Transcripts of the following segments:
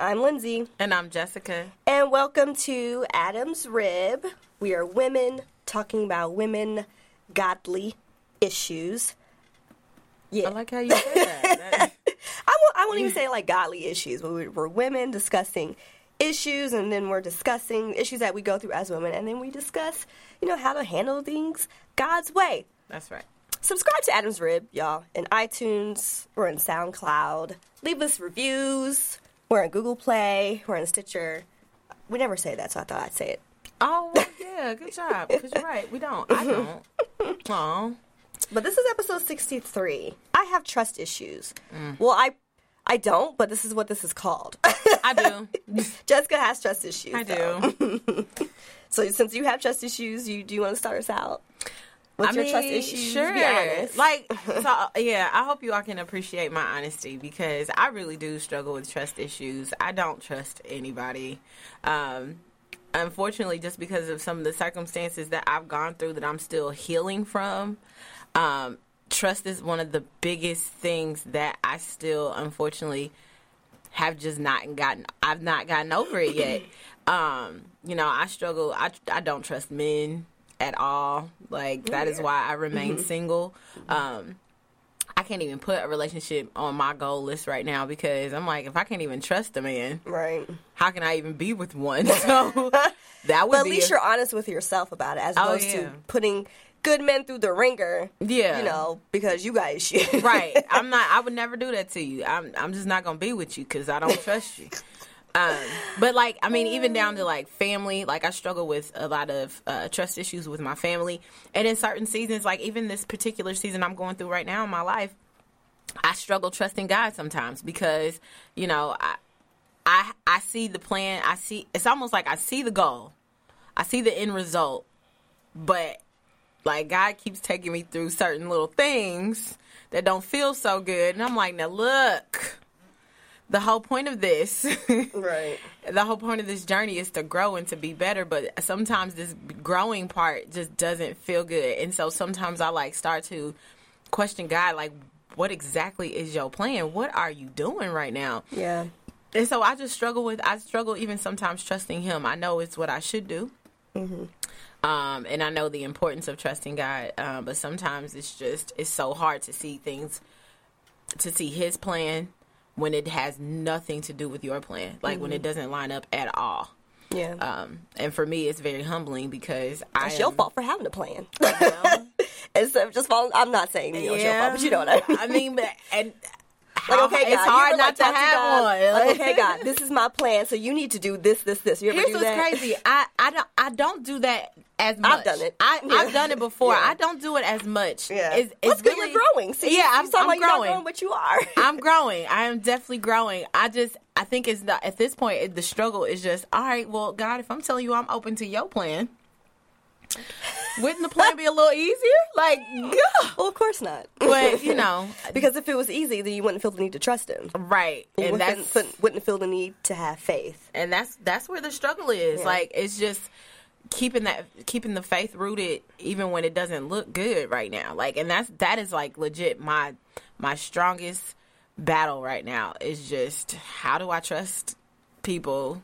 I'm Lindsay. And I'm Jessica. And welcome to Adam's Rib. We are women talking about women godly issues. Yeah. I like how you say that. I won't, I won't even say like godly issues, but we're, we're women discussing issues and then we're discussing issues that we go through as women and then we discuss, you know, how to handle things God's way. That's right. Subscribe to Adam's Rib, y'all, in iTunes, we're in SoundCloud. Leave us reviews. We're in Google Play, we're in Stitcher. We never say that, so I thought I'd say it. Oh, well, yeah, good job. Because you're right, we don't. I don't. Oh. But this is episode 63. I have trust issues. Mm. Well, I I don't, but this is what this is called. I do. Jessica has trust issues. I do. so since you have trust issues, you do you want to start us out? I your mean, trust issues? Sure. Like, so, yeah, I hope you all can appreciate my honesty because I really do struggle with trust issues. I don't trust anybody. Um, unfortunately, just because of some of the circumstances that I've gone through that I'm still healing from, um, trust is one of the biggest things that I still, unfortunately, have just not gotten. I've not gotten over it yet. Um, you know, I struggle. I I don't trust men at all. Like that is why I remain mm-hmm. single. Um, I can't even put a relationship on my goal list right now because I'm like, if I can't even trust a man, right? How can I even be with one? So that would. But at least a, you're honest with yourself about it, as oh, opposed yeah. to putting good men through the ringer. Yeah, you know, because you guys shit. right. I'm not. I would never do that to you. I'm. I'm just not gonna be with you because I don't trust you. Um, but like, I mean, even down to like family, like I struggle with a lot of uh, trust issues with my family, and in certain seasons, like even this particular season I'm going through right now in my life, I struggle trusting God sometimes because you know I I I see the plan, I see it's almost like I see the goal, I see the end result, but like God keeps taking me through certain little things that don't feel so good, and I'm like, now look the whole point of this right. the whole point of this journey is to grow and to be better but sometimes this growing part just doesn't feel good. And so sometimes i like start to question god like what exactly is your plan? What are you doing right now? Yeah. And so i just struggle with i struggle even sometimes trusting him. I know it's what i should do. Mm-hmm. um, and i know the importance of trusting god um, but sometimes it's just it's so hard to see things to see his plan when it has nothing to do with your plan, like mm-hmm. when it mm-hmm. doesn't line up at all. Yeah. Um, and for me, it's very humbling because it's I your fault for having a plan. Instead of just following, I'm not saying yeah. your fault, but you know what I mean. I mean, but, and like, okay, God, it's hard not like, to have one. Like, okay, God, this is my plan, so you need to do this, this, this. You ever Here's do what's crazy. I, I don't I don't do that as much. I've done it. I, yeah. I've done it before. Yeah. I don't do it as much. Yeah, it's, it's well, really, you're growing. See, yeah, I'm, I'm like growing. growing, but you are. I'm growing. I am definitely growing. I just I think it's not at this point it, the struggle is just all right. Well, God, if I'm telling you I'm open to your plan. Wouldn't the plan be a little easier? Like, yeah. Well, of course not. But you know, because if it was easy, then you wouldn't feel the need to trust him, right? You and that's wouldn't feel the need to have faith. And that's that's where the struggle is. Yeah. Like, it's just keeping that keeping the faith rooted even when it doesn't look good right now. Like, and that's that is like legit my my strongest battle right now is just how do I trust people?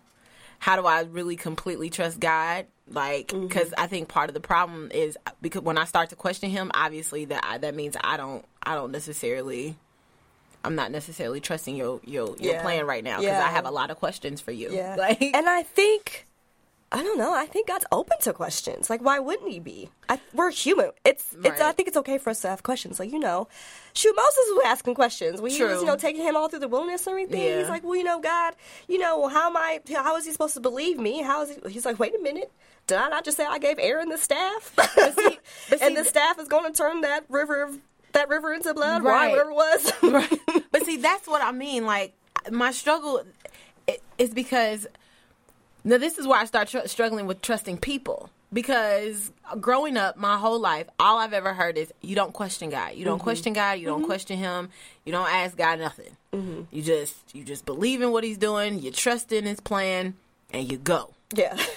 How do I really completely trust God? Like because mm-hmm. i think part of the problem is because when i start to question him obviously that that means i don't i don't necessarily i'm not necessarily trusting your your, your yeah. plan right now because yeah. i have a lot of questions for you yeah like and i think I don't know. I think God's open to questions. Like, why wouldn't He be? I, we're human. It's, right. it's. I think it's okay for us to have questions. Like, you know, shoot, Moses was asking questions. When he was, you know, taking him all through the wilderness and everything. Yeah. He's like, well, you know, God, you know, well, how am I? How is He supposed to believe me? How is He? He's like, wait a minute. Did I not just say I gave Aaron the staff? But see, but see, and the staff is going to turn that river, that river into blood, right? Whatever it was. right. But see, that's what I mean. Like, my struggle is because now, this is why I start tr- struggling with trusting people because growing up my whole life, all I've ever heard is you don't question God. You don't mm-hmm. question God. You don't mm-hmm. question Him. You don't ask God nothing. Mm-hmm. You just you just believe in what He's doing. You trust in His plan, and you go. Yeah.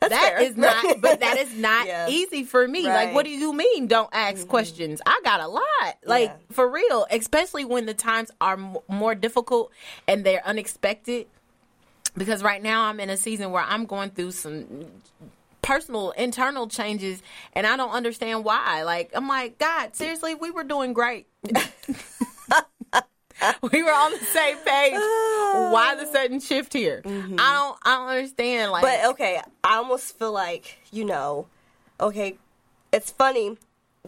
That's that fair. is not, but that is not yeah. easy for me. Right. Like, what do you mean? Don't ask mm-hmm. questions. I got a lot, like yeah. for real. Especially when the times are m- more difficult and they're unexpected. Because right now I'm in a season where I'm going through some personal internal changes, and I don't understand why. Like, I'm like, God, seriously, we were doing great. we were on the same page. Why the sudden shift here? Mm-hmm. I don't I don't understand like But okay, I almost feel like, you know, okay, it's funny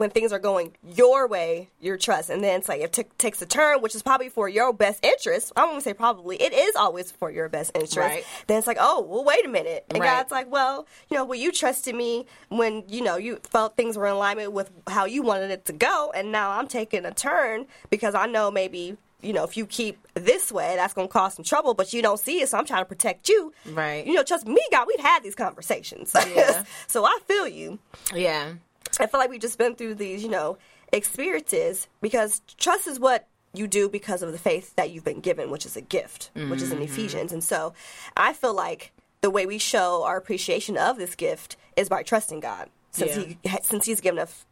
when things are going your way, your trust, and then it's like it t- takes a turn, which is probably for your best interest. I won't say probably; it is always for your best interest. Right. Then it's like, oh, well, wait a minute, and right. God's like, well, you know, well, you trusted me when you know you felt things were in alignment with how you wanted it to go, and now I'm taking a turn because I know maybe you know, if you keep this way, that's going to cause some trouble, but you don't see it, so I'm trying to protect you. Right. You know, trust me, God, we've had these conversations. Yeah. so I feel you. Yeah. I feel like we've just been through these, you know, experiences because trust is what you do because of the faith that you've been given, which is a gift, mm-hmm. which is in mm-hmm. Ephesians. And so I feel like the way we show our appreciation of this gift is by trusting God since yeah. he since he's given us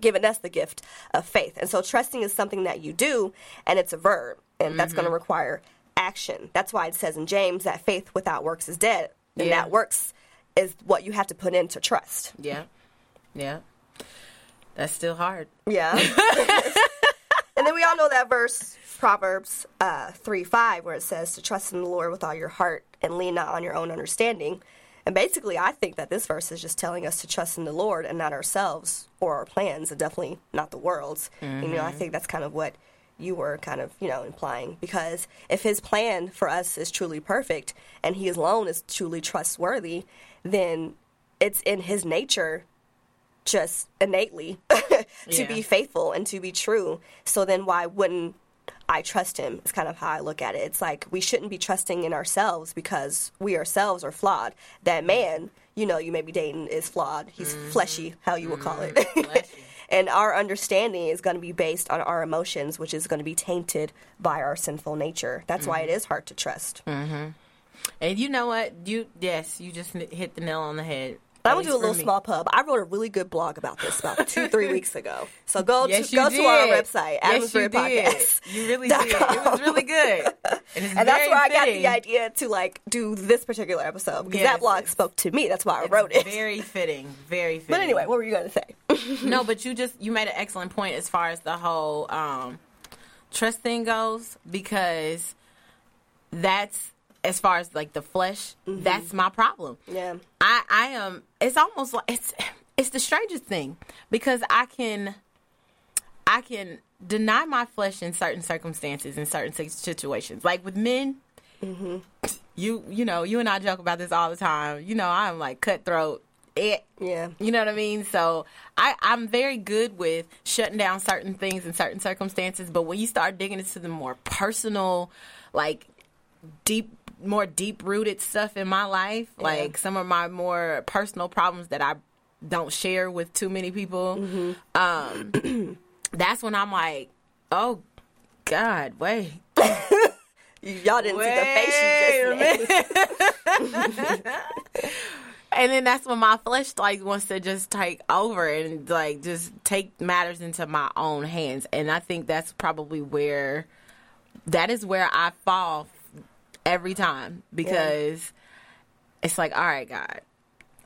given us the gift of faith. And so trusting is something that you do and it's a verb and mm-hmm. that's going to require action. That's why it says in James that faith without works is dead. And yeah. that works is what you have to put in to trust. Yeah. Yeah. That's still hard. Yeah. and then we all know that verse Proverbs uh, 3 5, where it says to trust in the Lord with all your heart and lean not on your own understanding. And basically, I think that this verse is just telling us to trust in the Lord and not ourselves or our plans, and definitely not the world's. Mm-hmm. you know, I mm-hmm. think that's kind of what you were kind of, you know, implying. Because if his plan for us is truly perfect and he alone is truly trustworthy, then it's in his nature just innately to yeah. be faithful and to be true. So then why wouldn't I trust him is kind of how I look at it. It's like we shouldn't be trusting in ourselves because we ourselves are flawed. That man, you know, you may be dating is flawed. He's mm-hmm. fleshy, how you would call it. Mm-hmm. and our understanding is going to be based on our emotions, which is going to be tainted by our sinful nature. That's mm-hmm. why it is hard to trust. Mm-hmm. And you know what? You yes, you just hit the nail on the head. I'm gonna do a little small pub. I wrote a really good blog about this about two, three weeks ago. So go yes, to go did. to our website, Adam's yes, Podcast. You really did. It was really good, and, and that's where fitting. I got the idea to like do this particular episode because yes, that blog spoke to me. That's why I wrote it. Very fitting. Very fitting. But anyway, what were you gonna say? no, but you just you made an excellent point as far as the whole um, trust thing goes because that's as far as like the flesh, mm-hmm. that's my problem. Yeah. I I am um, it's almost like it's it's the strangest thing because I can I can deny my flesh in certain circumstances in certain situations. Like with men, mm-hmm. you you know, you and I joke about this all the time. You know, I'm like cutthroat. It, yeah. You know what I mean? So I, I'm very good with shutting down certain things in certain circumstances, but when you start digging into the more personal, like deep more deep rooted stuff in my life, yeah. like some of my more personal problems that I don't share with too many people. Mm-hmm. Um, that's when I'm like, oh God, wait. Y'all didn't wait see the face you just made. and then that's when my flesh like wants to just take over and like just take matters into my own hands and i think that's probably where that is where i fall every time because yeah. it's like, all right, God,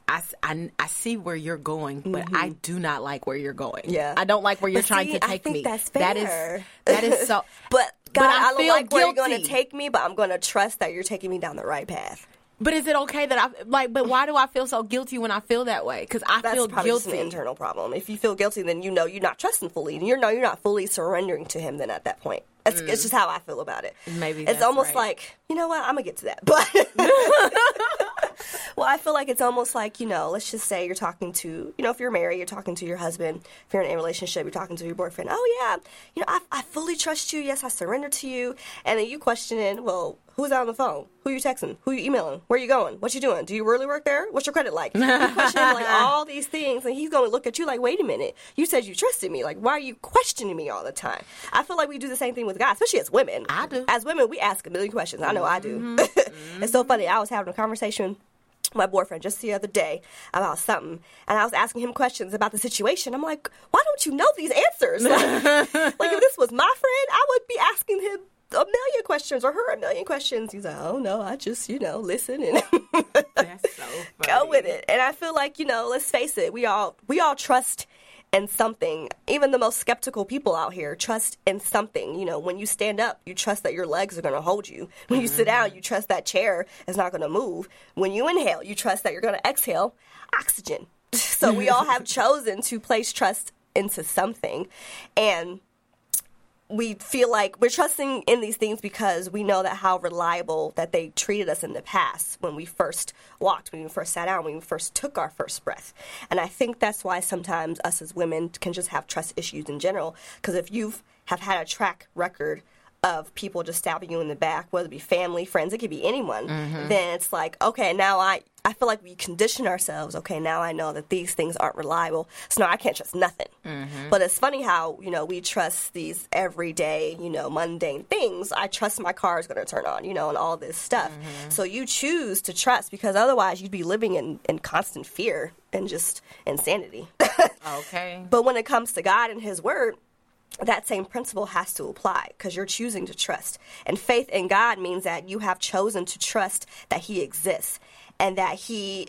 I, I, I, see where you're going, but mm-hmm. I do not like where you're going. Yeah, I don't like where you're but trying see, to take me. That's fair. That is that is so. but God, but I, I don't like guilty. where you're going to take me, but I'm going to trust that you're taking me down the right path. But is it okay that I like? But why do I feel so guilty when I feel that way? Because I That's feel probably guilty. Just an internal problem. If you feel guilty, then you know you're not trusting fully. and You know you're not fully surrendering to Him. Then at that point, it's, mm. it's just how I feel about it. Maybe it's almost right. like you know what? I'm gonna get to that, but well, I feel like it's almost like, you know, let's just say you're talking to, you know, if you're married, you're talking to your husband. If you're in a relationship, you're talking to your boyfriend. Oh, yeah, you know, I, I fully trust you. Yes, I surrender to you. And then you questioning, well, who's on the phone? Who you texting? Who you emailing? Where are you going? What you doing? Do you really work there? What's your credit like? You question like all these things, and he's going to look at you like, wait a minute, you said you trusted me. Like, why are you questioning me all the time? I feel like we do the same thing with guys, especially as women. I do. As women, we ask a million questions. I know I do. Mm-hmm. it's so funny. I was having a conversation with my boyfriend just the other day about something and I was asking him questions about the situation. I'm like, why don't you know these answers? Like, like if this was my friend, I would be asking him a million questions or her a million questions. He's like, oh no, I just, you know, listen and so go with it. And I feel like, you know, let's face it, we all we all trust in something. Even the most skeptical people out here trust in something. You know, when you stand up, you trust that your legs are going to hold you. When you mm-hmm. sit down, you trust that chair is not going to move. When you inhale, you trust that you're going to exhale oxygen. So we all have chosen to place trust into something. And we feel like we're trusting in these things because we know that how reliable that they treated us in the past when we first walked, when we first sat down, when we first took our first breath. And I think that's why sometimes us as women can just have trust issues in general. Because if you've have had a track record of people just stabbing you in the back, whether it be family, friends, it could be anyone, mm-hmm. then it's like, okay, now I, I feel like we condition ourselves. Okay, now I know that these things aren't reliable, so now I can't trust nothing. Mm-hmm. But it's funny how you know we trust these everyday, you know, mundane things. I trust my car is going to turn on, you know, and all this stuff. Mm-hmm. So you choose to trust because otherwise you'd be living in in constant fear and just insanity. okay. But when it comes to God and His Word, that same principle has to apply because you're choosing to trust. And faith in God means that you have chosen to trust that He exists and that He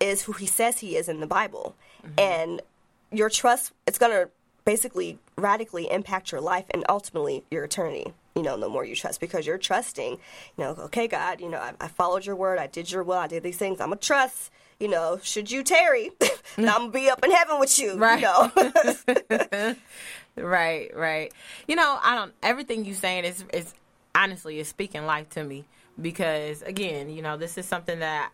is who He says He is in the Bible. Mm-hmm. And your trust, it's going to basically radically impact your life and ultimately your eternity. You know, the more you trust because you're trusting, you know, okay, God, you know, I, I followed your word, I did your will, I did these things, I'm a trust you know, should you tarry, I'm gonna be up in heaven with you. Right. You know? Right, right. You know, I don't. Everything you saying is is honestly is speaking life to me because again, you know, this is something that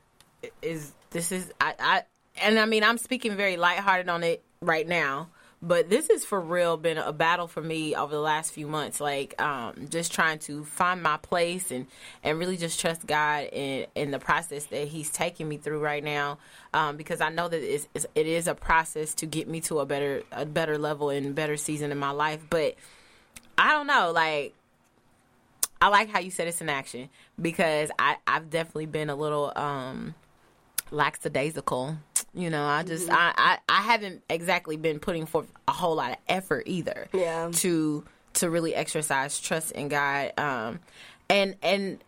is this is I, I and I mean I'm speaking very lighthearted on it right now but this has for real been a battle for me over the last few months like um, just trying to find my place and and really just trust god in in the process that he's taking me through right now um, because i know that it's, it's, it is a process to get me to a better a better level and better season in my life. But i don't know like i like how you said it's an action because i i've definitely been a little um lackadaisical you know, I just mm-hmm. I, I I haven't exactly been putting forth a whole lot of effort either. Yeah. To to really exercise trust in God. Um and and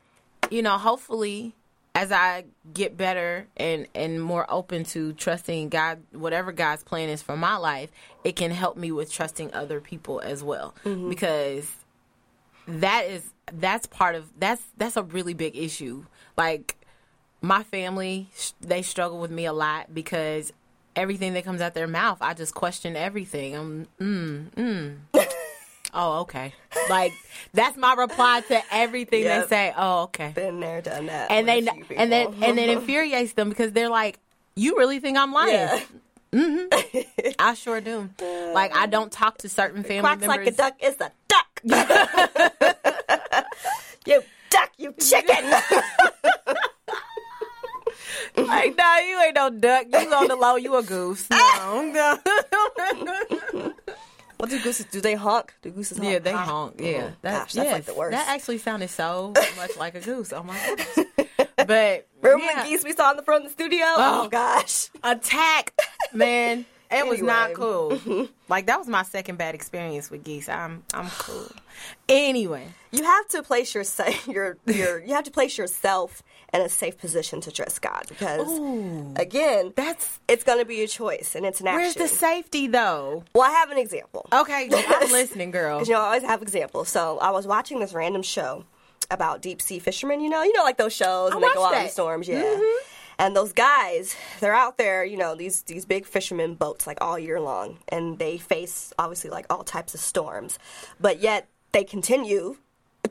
you know, hopefully as I get better and and more open to trusting God, whatever God's plan is for my life, it can help me with trusting other people as well. Mm-hmm. Because that is that's part of that's that's a really big issue. Like my family they struggle with me a lot because everything that comes out their mouth, I just question everything. I'm mm mm. oh, okay. Like that's my reply to everything yep. they say. Oh, okay. Been there, done that. And they and then and then infuriates them because they're like, "You really think I'm lying?" Yeah. Mm-hmm. I sure do. Like I don't talk to certain family Quacks members. like a duck is a duck. you duck, you chicken like, nah, you ain't no duck. You on the low, you a goose. No, no. What do gooses do? They honk? Do gooses honk? Yeah, they honk. Yeah, oh, that, gosh, that's yes, like the worst. That actually sounded so much like a goose. Oh my gosh! But remember yeah. when geese we saw in the front of the studio? Oh, oh gosh, attack, man! It anyway. was not cool. like that was my second bad experience with geese. I'm I'm cool. Anyway, you have to place your your your you have to place yourself in a safe position to trust God because Ooh, again, that's it's going to be a choice and it's an action. Where's the safety though? Well, I have an example. Okay, I'm listening, girl. Because you know I always have examples. So I was watching this random show about deep sea fishermen. You know, you know, like those shows and they go out that. in storms. Yeah. Mm-hmm. And those guys, they're out there, you know, these these big fishermen boats like all year long, and they face obviously like all types of storms, but yet they continue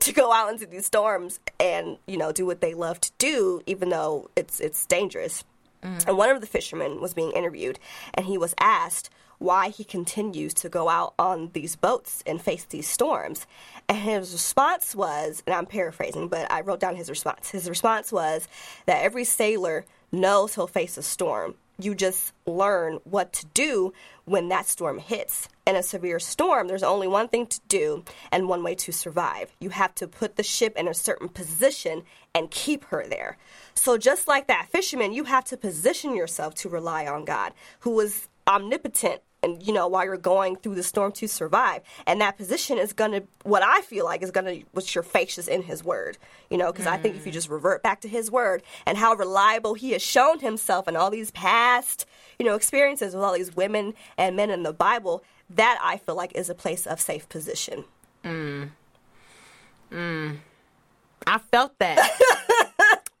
to go out into these storms and you know do what they love to do, even though it's it's dangerous. Mm. And one of the fishermen was being interviewed, and he was asked why he continues to go out on these boats and face these storms. And his response was, and I'm paraphrasing, but I wrote down his response. His response was that every sailor knows he'll face a storm. You just learn what to do when that storm hits. In a severe storm, there's only one thing to do and one way to survive. You have to put the ship in a certain position and keep her there. So, just like that fisherman, you have to position yourself to rely on God, who is omnipotent and you know while you're going through the storm to survive and that position is gonna what i feel like is gonna what's your face is in his word you know because mm. i think if you just revert back to his word and how reliable he has shown himself in all these past you know experiences with all these women and men in the bible that i feel like is a place of safe position mm. Mm. i felt that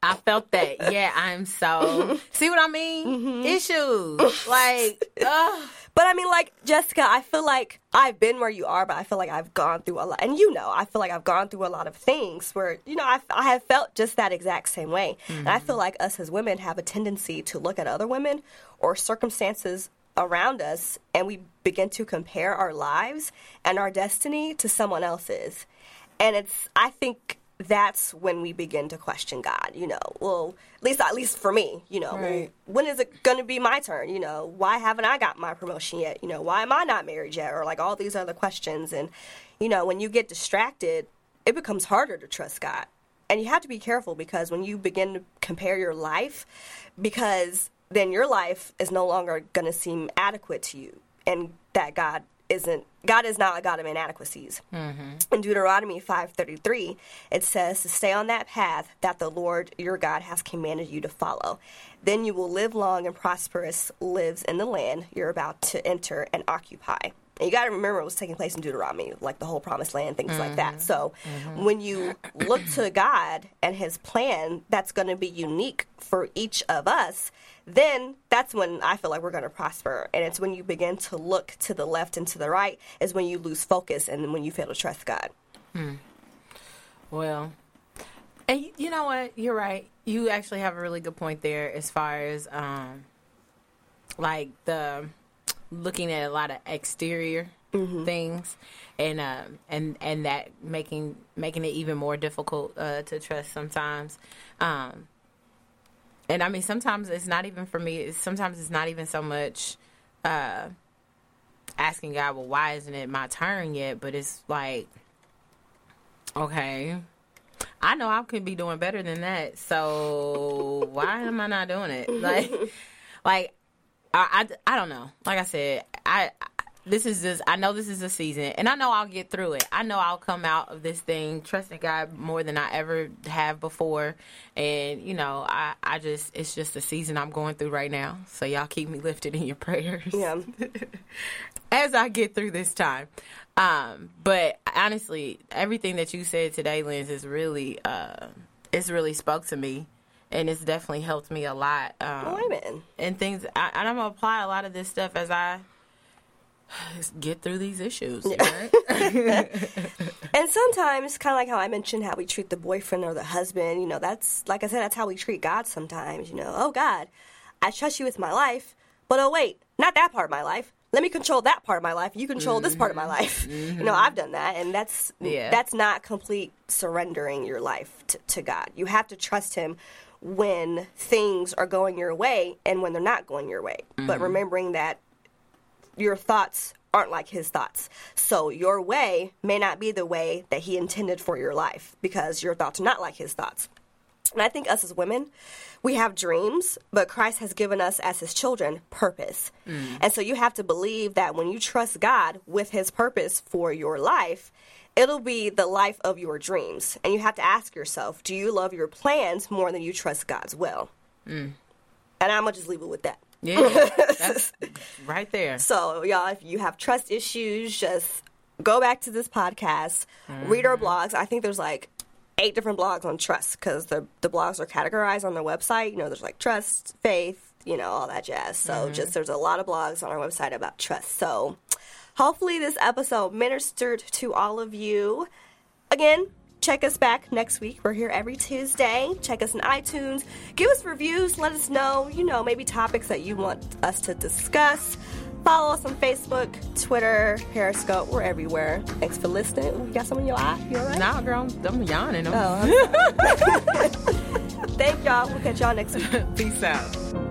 I felt that. Yeah, I'm so. See what I mean? Mm-hmm. Issues. Like, ugh. But I mean, like, Jessica, I feel like I've been where you are, but I feel like I've gone through a lot. And you know, I feel like I've gone through a lot of things where, you know, I, I have felt just that exact same way. Mm-hmm. And I feel like us as women have a tendency to look at other women or circumstances around us and we begin to compare our lives and our destiny to someone else's. And it's, I think, that's when we begin to question God. You know, well, at least at least for me, you know, right. when is it going to be my turn? You know, why haven't I got my promotion yet? You know, why am I not married yet? Or like all these other questions. And you know, when you get distracted, it becomes harder to trust God. And you have to be careful because when you begin to compare your life, because then your life is no longer going to seem adequate to you, and that God isn't God is not a God of inadequacies. Mm-hmm. In Deuteronomy 5:33, it says to stay on that path that the Lord your God has commanded you to follow. Then you will live long and prosperous lives in the land you're about to enter and occupy. And you got to remember it was taking place in Deuteronomy, like the whole promised land, things mm-hmm. like that. Mm-hmm. So mm-hmm. when you look to God and his plan, that's going to be unique for each of us then that's when I feel like we're going to prosper. And it's when you begin to look to the left and to the right is when you lose focus and when you fail to trust God. Hmm. Well, and you know what? You're right. You actually have a really good point there as far as um, like the looking at a lot of exterior mm-hmm. things and uh, and and that making making it even more difficult uh, to trust sometimes. Um, and I mean, sometimes it's not even for me. It's, sometimes it's not even so much uh, asking God, well, why isn't it my turn yet? But it's like, okay, I know I could be doing better than that. So why am I not doing it? Like, like I, I, I don't know. Like I said, I this is just I know this is a season and I know I'll get through it. I know I'll come out of this thing trusting God more than I ever have before. And, you know, I, I just it's just a season I'm going through right now. So y'all keep me lifted in your prayers. Yeah. As I get through this time. Um, but honestly, everything that you said today, Lens, is really uh it's really spoke to me and it's definitely helped me a lot. Um, oh, amen. And things, I, and I'm gonna apply a lot of this stuff as I get through these issues. Right? and sometimes, kind of like how I mentioned, how we treat the boyfriend or the husband. You know, that's like I said, that's how we treat God. Sometimes, you know, oh God, I trust you with my life, but oh wait, not that part of my life. Let me control that part of my life. You control mm-hmm. this part of my mm-hmm. life. Mm-hmm. You know, I've done that, and that's yeah. that's not complete surrendering your life to, to God. You have to trust Him when things are going your way and when they're not going your way. Mm-hmm. But remembering that your thoughts aren't like his thoughts. So your way may not be the way that he intended for your life because your thoughts are not like his thoughts. And I think us as women, we have dreams, but Christ has given us as his children purpose. Mm. And so you have to believe that when you trust God with his purpose for your life, it'll be the life of your dreams. And you have to ask yourself, do you love your plans more than you trust God's will? Mm. And I'm going to just leave it with that. Yeah, that's right there. So, y'all, if you have trust issues, just go back to this podcast, mm-hmm. read our blogs. I think there's like eight different blogs on trust because the the blogs are categorized on the website. You know, there's like trust, faith, you know, all that jazz. So, mm-hmm. just there's a lot of blogs on our website about trust. So, hopefully, this episode ministered to all of you. Again, check us back next week. We're here every Tuesday. Check us on iTunes. Give us reviews. Let us know, you know, maybe topics that you want us to discuss. Follow us on Facebook, Twitter, Periscope. We're everywhere. Thanks for listening. You got something in your eye? You all right? Nah, girl, I'm, I'm yawning. Oh, I'm Thank y'all. We'll catch y'all next week. Peace out.